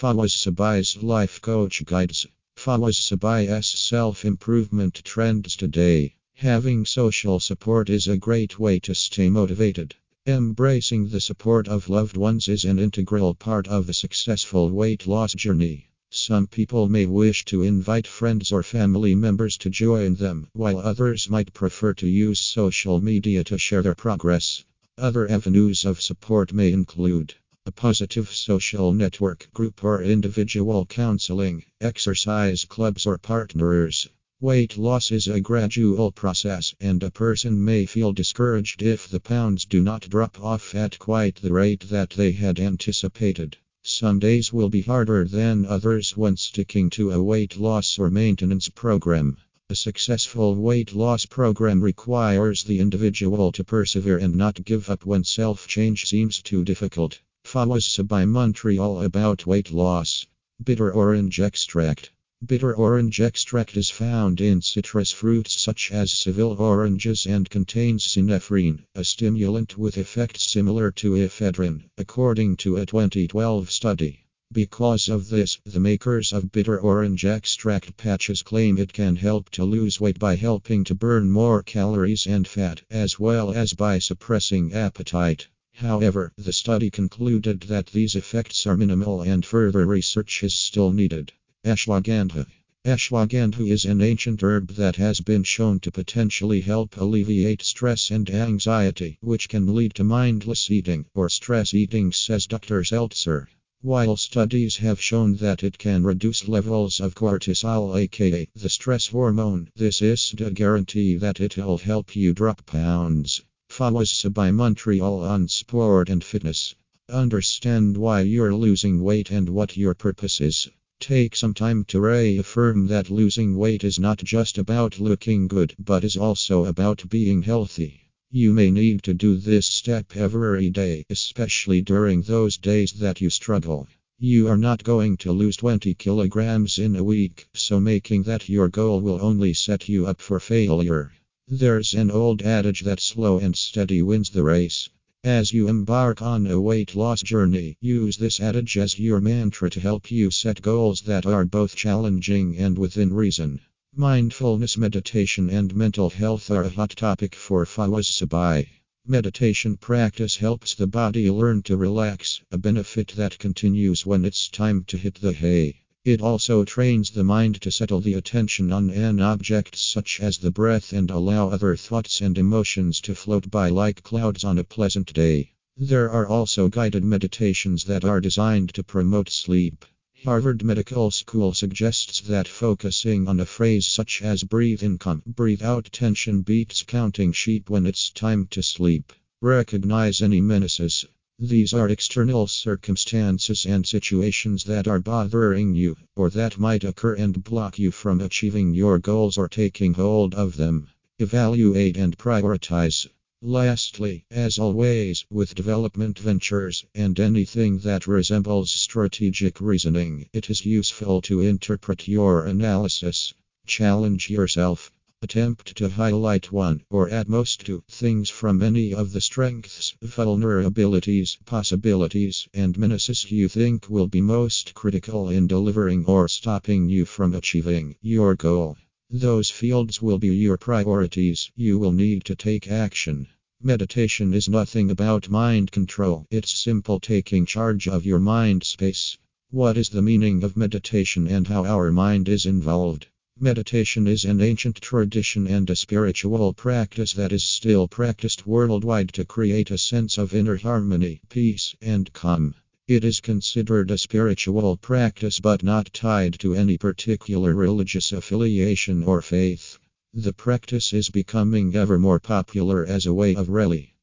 Fawaz Sebai's Life Coach Guides. Fawaz Sebai's self improvement trends today. Having social support is a great way to stay motivated. Embracing the support of loved ones is an integral part of a successful weight loss journey. Some people may wish to invite friends or family members to join them, while others might prefer to use social media to share their progress. Other avenues of support may include a positive social network group or individual counseling, exercise clubs or partners. Weight loss is a gradual process, and a person may feel discouraged if the pounds do not drop off at quite the rate that they had anticipated. Some days will be harder than others when sticking to a weight loss or maintenance program. A successful weight loss program requires the individual to persevere and not give up when self change seems too difficult. Fawaz Sebai Montreal about weight loss. Bitter orange extract. Bitter orange extract is found in citrus fruits such as Seville oranges and contains synephrine, a stimulant with effects similar to ephedrine, according to a 2012 study. Because of this, the makers of bitter orange extract patches claim it can help to lose weight by helping to burn more calories and fat, as well as by suppressing appetite. However, the study concluded that these effects are minimal and further research is still needed. Ashwagandha Ashwagandha is an ancient herb that has been shown to potentially help alleviate stress and anxiety, which can lead to mindless eating or stress eating, says Dr. Seltzer. While studies have shown that it can reduce levels of cortisol, aka the stress hormone, this isn't a guarantee that it'll help you drop pounds. Fawaz Sebai Montreal on sport and fitness. Understand why you're losing weight and what your purpose is. Take some time to reaffirm that losing weight is not just about looking good, but is also about being healthy. You may need to do this step every day, especially during those days that you struggle. You are not going to lose 20 kilograms in a week, so making that your goal will only set you up for failure. There's an old adage that slow and steady wins the race. As you embark on a weight loss journey, use this adage as your mantra to help you set goals that are both challenging and within reason. Mindfulness, meditation, and mental health are a hot topic for Fawaz Sebai. Meditation practice helps the body learn to relax, a benefit that continues when it's time to hit the hay. It also trains the mind to settle the attention on an object such as the breath and allow other thoughts and emotions to float by like clouds on a pleasant day. There are also guided meditations that are designed to promote sleep. Harvard Medical School suggests that focusing on a phrase such as breathe in, come, breathe out tension beats counting sheep when it's time to sleep. Recognize any menaces. These are external circumstances and situations that are bothering you, or that might occur and block you from achieving your goals or taking hold of them. Evaluate and prioritize. Lastly, as always, with development ventures and anything that resembles strategic reasoning, it is useful to interpret your analysis. Challenge yourself. Attempt to highlight one, or at most two, things from any of the strengths, vulnerabilities, possibilities, and menaces you think will be most critical in delivering or stopping you from achieving your goal. Those fields will be your priorities. You will need to take action. Meditation is nothing about mind control, it's simple taking charge of your mind space. What is the meaning of meditation and how our mind is involved? Meditation is an ancient tradition and a spiritual practice that is still practiced worldwide to create a sense of inner harmony, peace, and calm. It is considered a spiritual practice but not tied to any particular religious affiliation or faith. The practice is becoming ever more popular as a way of really